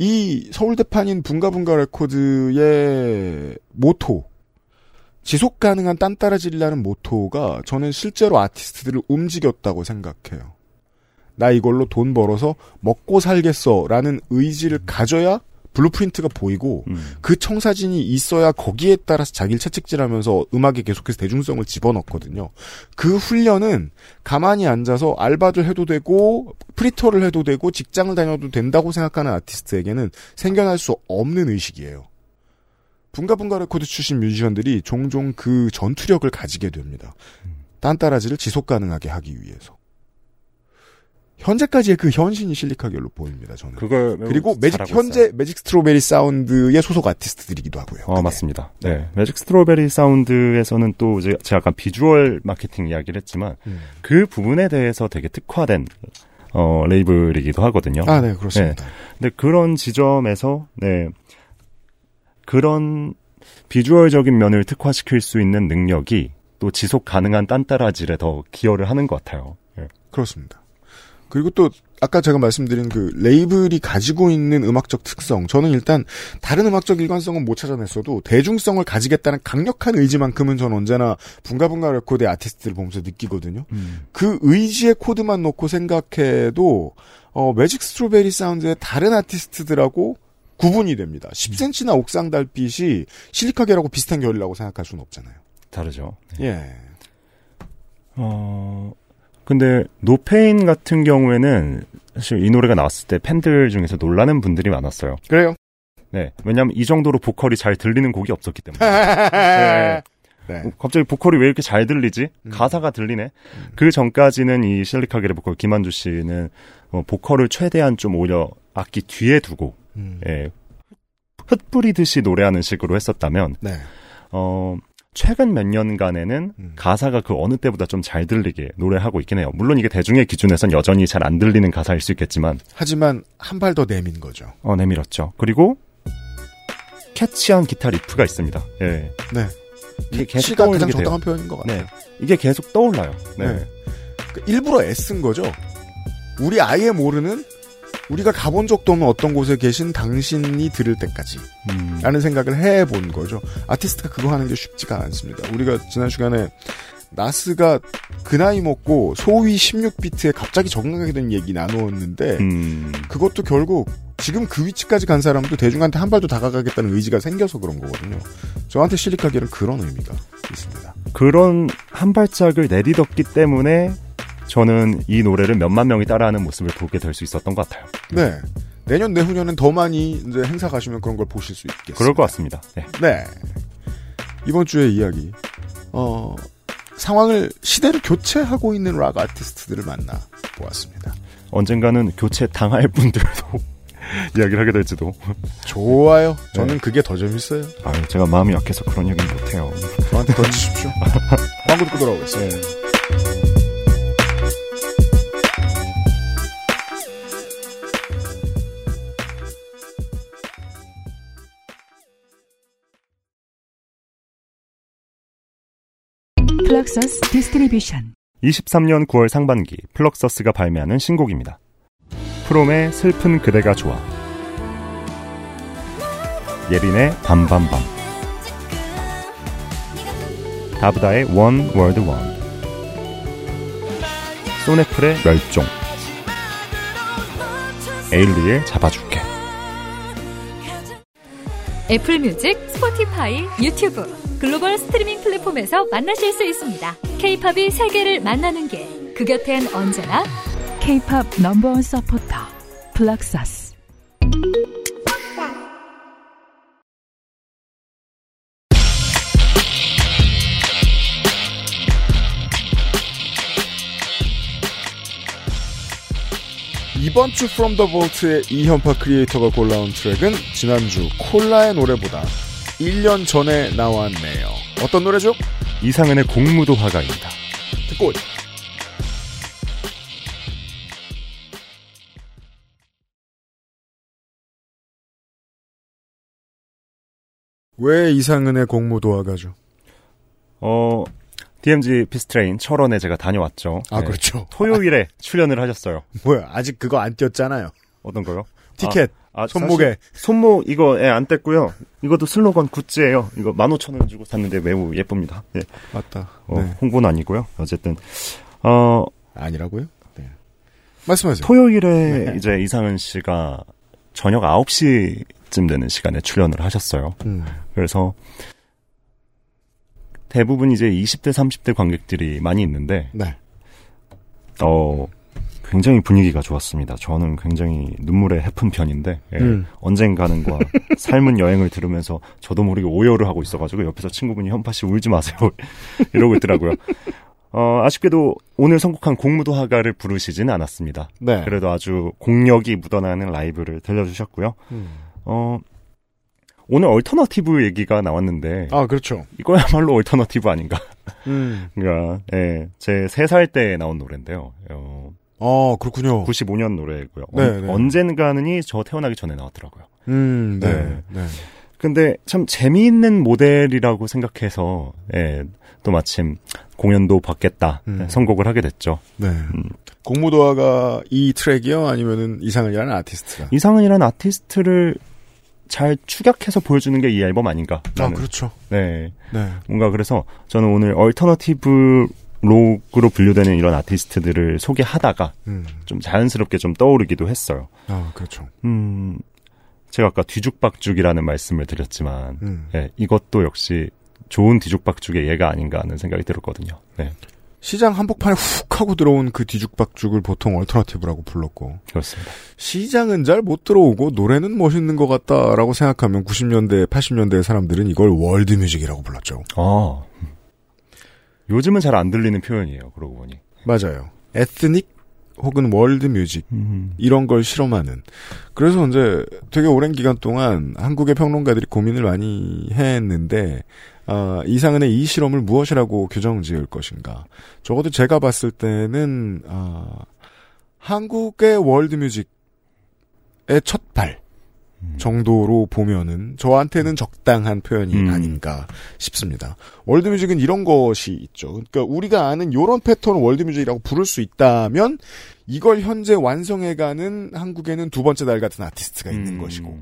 이 서울대판인 붕가붕가 레코드의 모토 지속 가능한 딴따라질이라는 모토가 저는 실제로 아티스트들을 움직였다고 생각해요. 나 이걸로 돈 벌어서 먹고 살겠어 라는 의지를 가져야 blueprint가 보이고 음. 그 청사진이 있어야 거기에 따라서 자기를 채찍질하면서 음악에 계속해서 대중성을 집어넣거든요. 그 훈련은 가만히 앉아서 알바를 해도 되고 프리터를 해도 되고 직장을 다녀도 된다고 생각하는 아티스트에게는 생겨날 수 없는 의식이에요. 붕가붕가 레코드 출신 뮤지션들이 종종 그 전투력을 가지게 됩니다. 딴따라질을 지속 가능하게 하기 위해서. 현재까지의 그 현신이 실리카겔로 보입니다. 저는. 그걸 그리고 매직 현재 있어요. 매직 스트로베리 사운드의 소속 아티스트들이기도 하고요. 어, 그게. 맞습니다. 네. 매직 스트로베리 사운드에서는 또 이제 제가 아까 비주얼 마케팅 이야기를 했지만 음. 그 부분에 대해서 되게 특화된 어, 레이블이기도 하거든요. 아, 네, 그렇습니다. 근데 그런 지점에서 네. 그런 비주얼적인 면을 특화시킬 수 있는 능력이 또 지속 가능한 딴따라질에 더 기여를 하는 것 같아요. 예. 그렇습니다. 그리고 또 아까 제가 말씀드린 그 레이블이 가지고 있는 음악적 특성, 저는 일단 다른 음악적 일관성은 못 찾아냈어도 대중성을 가지겠다는 강력한 의지만큼은 전 언제나 붕가붕가 레코드의 아티스트를 보면서 느끼거든요. 그 의지의 코드만 놓고 생각해도 어, 매직 스트로베리 사운드의 다른 아티스트들하고 구분이 됩니다. 10cm나 옥상 달빛이 실리카겔하고 비슷한 결이라고 생각할 수는 없잖아요. 다르죠. 예. 어, 근데 No Pain 같은 경우에는 사실 이 노래가 나왔을 때 팬들 중에서 놀라는 분들이 많았어요. 그래요. 네. 왜냐면 이 정도로 보컬이 잘 들리는 곡이 없었기 때문에. 네. 어, 갑자기 보컬이 왜 이렇게 잘 들리지? 음. 가사가 들리네. 그 전까지는 이 실리카겔의 보컬 김한주 씨는 어, 보컬을 최대한 좀 오히려 악기 뒤에 두고 음. 예, 흩뿌리듯이 노래하는 식으로 했었다면 네. 어, 최근 몇 년간에는 음. 가사가 그 어느 때보다 좀 잘 들리게 노래하고 있긴 해요. 물론 이게 대중의 기준에선 여전히 잘 안 들리는 가사일 수 있겠지만 하지만 한 발 더 내민 거죠. 어, 내밀었죠. 그리고 캐치한 기타 리프가 있습니다. 예. 네. 이게 계속 시가 가장 떠올리게 돼요. 적당한 표현인 것 같아요. 네. 이게 계속 떠올라요. 네. 네. 그 일부러 애쓴 거죠. 우리 아예 모르는 우리가 가본 적도 없는 어떤 곳에 계신 당신이 들을 때까지 음. 라는 생각을 해본 거죠. 아티스트가 그거 하는 게 쉽지가 않습니다. 우리가 지난 시간에 나스가 그 나이 먹고 소위 16비트에 갑자기 적응하게 된 얘기 나누었는데 음. 그것도 결국 지금 그 위치까지 간 사람도 대중한테 한 발도 다가가겠다는 의지가 생겨서 그런 거거든요. 저한테 실리카기는 그런 의미가 있습니다. 그런 한 발짝을 내딛었기 때문에 저는 이 노래를 몇만 명이 따라하는 모습을 보게 될 수 있었던 것 같아요. 네. 내년 내후년엔 더 많이 이제 행사 가시면 그런 걸 보실 수 있겠습니다. 그럴 것 같습니다. 네. 네. 이번 주의 이야기. 어, 상황을 시대를 교체하고 있는 락 아티스트들을 만나 보았습니다. 언젠가는 교체 당할 분들도 이야기를 하게 될지도. 좋아요. 저는 네. 그게 더 재밌어요. 아, 제가 마음이 약해서 그런 얘기는 못해요. 저한테 던지십시오. 광고 듣고 돌아오겠습니다. 플럭서스 Distribution 23년 9월 상반기 플럭서스가 발매하는 신곡입니다. 프롬의 슬픈 그대가 좋아. 예린의 밤밤밤. 다브다의 One World Wound. 소네플의 멸종. 에일리의 잡아줄게. 애플 뮤직, 스포티파이, 유튜브, 글로벌 스트리밍 플랫폼에서 만나실 수 있습니다. 케이팝이 세계를 만나는 길. 그 곁엔 언제나 K-팝 number one 서포터 플럭서스 이번 주 From the Vault의 이현파 creator가 골라온 트랙은 지난주 콜라의 노래보다 1년 전에 나왔네요. 어떤 노래죠? 이상은의 공무도하가입니다. 듣고 오죠. 왜 이상은의 공무도하가죠? 어, DMZ 피스트레인 철원에 제가 다녀왔죠. 아 네. 그렇죠. 토요일에 출연을 하셨어요. 뭐야 아직 그거 안 띄었잖아요. 어떤 거요? 티켓 아, 손목에 사실 손목 이거 예, 안 뗐고요. 이것도 슬로건 굿즈예요. 이거 15,000원 주고 샀는데 매우 예쁩니다. 예. 맞다. 어, 네. 홍보는 아니고요. 어쨌든 어, 아니라고요? 네. 말씀하세요. 토요일에 네. 이제 이상은 씨가 저녁 9시쯤 되는 시간에 출연을 하셨어요. 음. 그래서 대부분 이제 20대, 30대 관객들이 많이 있는데 네. 어, 굉장히 분위기가 좋았습니다. 저는 굉장히 눈물에 해픈 편인데, 예, 음. 언젠가는과 삶은 여행을 들으면서 저도 모르게 오열을 하고 있어가지고 옆에서 친구분이 현파 씨 울지 마세요. 이러고 있더라고요. 어, 아쉽게도 오늘 선곡한 공무도 하가를 부르시지는 않았습니다. 네. 그래도 아주 공력이 묻어나는 라이브를 들려주셨고요. 음. 어, 오늘 alternative 얘기가 나왔는데, 아 그렇죠. 이거야말로 alternative 아닌가. 음. 그러니까, 예, 제 3살 때 나온 노래인데요. 어, 어 그렇군요. 95년 노래고요. 네, 언, 네. 언젠가는이 저 태어나기 전에 나왔더라고요. 음. 네. 네. 네. 근데 참 재미있는 모델이라고 생각해서 예, 또 마침 공연도 봤겠다 음. 예, 선곡을 하게 됐죠. 네. 공무도하가 이 트랙이요? 아니면은 이상은이라는 아티스트가? 이상은이라는 아티스트를 잘 축약해서 보여주는 게 이 앨범 아닌가. 아. 그렇죠. 네. 네. 뭔가 그래서 저는 오늘 alternative 록으로 분류되는 이런 아티스트들을 소개하다가 음. 좀 자연스럽게 좀 떠오르기도 했어요. 아 그렇죠. 음, 제가 아까 뒤죽박죽이라는 말씀을 드렸지만, 음. 예, 이것도 역시 좋은 뒤죽박죽의 예가 아닌가 하는 생각이 들었거든요. 네, 시장 한복판에 훅 하고 들어온 그 뒤죽박죽을 보통 alternative라고 불렀고 그렇습니다. 시장은 잘 못 들어오고 노래는 멋있는 것 같다라고 생각하면 90년대, 80년대 사람들은 이걸 world music이라고 불렀죠. 아, 요즘은 잘 안 들리는 표현이에요. 그러고 보니. 맞아요. ethnic 혹은 world music 음, 이런 걸 실험하는. 그래서 이제 되게 오랜 기간 동안 한국의 평론가들이 고민을 많이 했는데, 아, 이상은의 이 실험을 무엇이라고 규정 지을 것인가. 적어도 제가 봤을 때는, 아, 한국의 world music의 첫 발. 정도로 보면은 저한테는 적당한 표현이 음. 아닌가 싶습니다. world music은 이런 것이 있죠. 그러니까 우리가 아는 이런 패턴 world music이라고 부를 수 있다면 이걸 현재 완성해가는 한국에는 두 번째 달 같은 아티스트가 있는 음. 것이고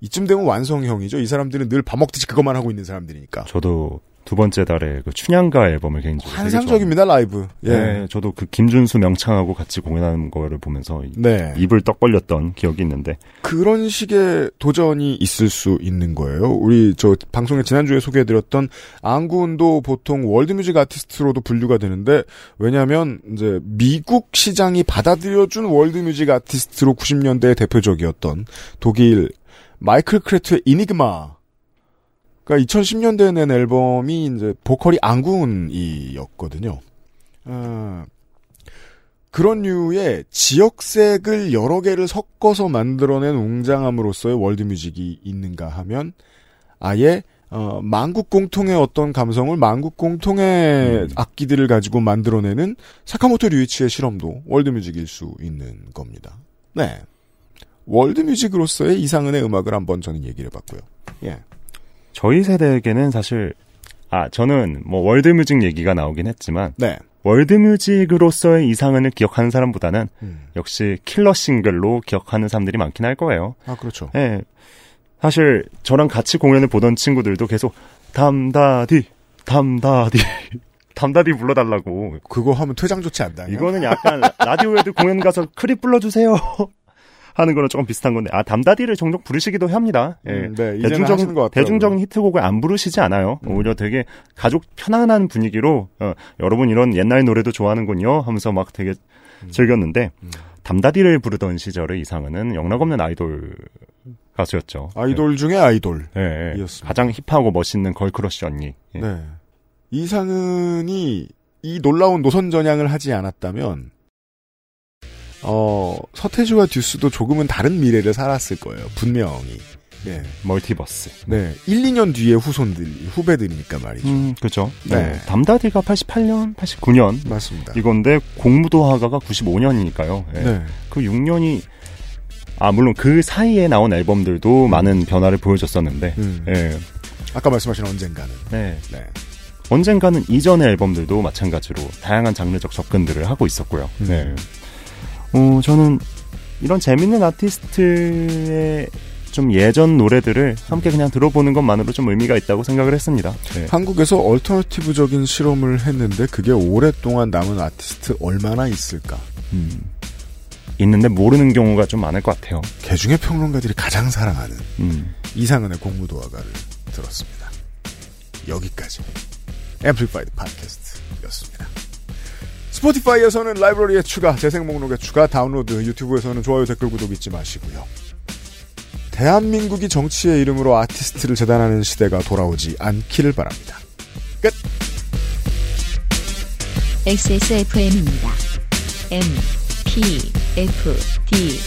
이쯤 되면 완성형이죠. 이 사람들은 늘 밥 먹듯이 그것만 하고 있는 사람들이니까. 저도 두 번째 달에 그 춘향가 앨범을 개인적으로 환상적입니다 라이브. 예. 네, 저도 그 김준수 명창하고 같이 공연하는 거를 보면서 네. 입을 떡 벌렸던 기억이 있는데 그런 식의 도전이 있을 수 있는 거예요. 우리 저 방송에 지난주에 소개해드렸던 앙군도 보통 월드뮤직 아티스트로도 분류가 되는데 왜냐하면 이제 미국 시장이 받아들여준 월드뮤직 아티스트로 90년대에 대표적이었던 독일 마이클 크레트의 이니그마. 그러니까 2010년대에 낸 앨범이 이제 보컬이 앙군이었거든요. 아, 그런 류의 지역색을 여러 개를 섞어서 만들어낸 웅장함으로써의 월드뮤직이 있는가 하면 아예 어, 만국 공통의 어떤 감성을 만국 공통의 악기들을 가지고 만들어내는 사카모토 류이치의 실험도 월드뮤직일 수 있는 겁니다. 네. world music으로서의 이상은의 음악을 한번 저는 얘기를 해봤고요. 예. 저희 세대에게는 사실 아 저는 뭐 world music 얘기가 나오긴 했지만 네. world music으로서의 이상은을 기억하는 사람보다는 음. 역시 킬러 싱글로 기억하는 사람들이 많긴 할 거예요. 아, 그렇죠. 예. 사실 저랑 같이 공연을 보던 친구들도 계속 담다디 담다디 담다디 불러달라고 그거 하면 퇴장 조치 아닌가요? 이거는 약간 라디오헤드 공연 가서 Creep 불러주세요 하는 거랑 조금 비슷한 건데 아 담다디를 종종 부르시기도 합니다. 예. 음, 네, 하시는 것 대중적인. 음. 대중적인 히트곡을 안 부르시지 않아요. 오히려 되게 가족 편안한 분위기로 어, 여러분 이런 옛날 노래도 좋아하는군요 하면서 막 되게 음. 즐겼는데 담다디를 부르던 시절의 이상은은 영락없는 아이돌 가수였죠. 아이돌 중에 아이돌. 예, 예. 이었습니다. 가장 hip하고 멋있는 girl crush 언니. 예. 네. 이상은이 이 놀라운 노선 전향을 하지 않았다면, 어, 서태지와 듀스도 조금은 다른 미래를 살았을 거예요. 분명히. 네. 멀티버스. 네. 1, 2년 뒤에 후손들, 후배들이니까 말이죠. 음, 그죠. 네. 네. 담다디가 88년, 89년 맞습니다. 이건데 공무도화가가 95년이니까요. 예. 네. 그 6년이 아 물론 그 사이에 나온 앨범들도 많은 변화를 보여줬었는데, 음. 예. 아까 말씀하신 언젠가는. 네. 네. 언젠가는 이전의 앨범들도 마찬가지로 다양한 장르적 접근들을 하고 있었고요. 음. 네. 어, 저는 이런 재밌는 아티스트의 좀 예전 노래들을 함께 그냥 들어보는 것만으로 좀 의미가 있다고 생각을 했습니다. 네. 한국에서 alternative적인 실험을 했는데 그게 오랫동안 남은 아티스트 얼마나 있을까? 음. 있는데 모르는 경우가 좀 많을 것 같아요. 개중의 평론가들이 가장 사랑하는 음. 이상은의 공무도하가를 들었습니다. 여기까지 Amplified podcast였습니다. 스포티파이에서는 라이브러리에 추가, 재생 목록에 추가, 다운로드, 유튜브에서는 좋아요, 댓글, 구독 잊지 마시고요. 대한민국이 정치의 이름으로 아티스트를 재단하는 시대가 돌아오지 않기를 바랍니다. 끝! XSFM입니다. M, P, F, D,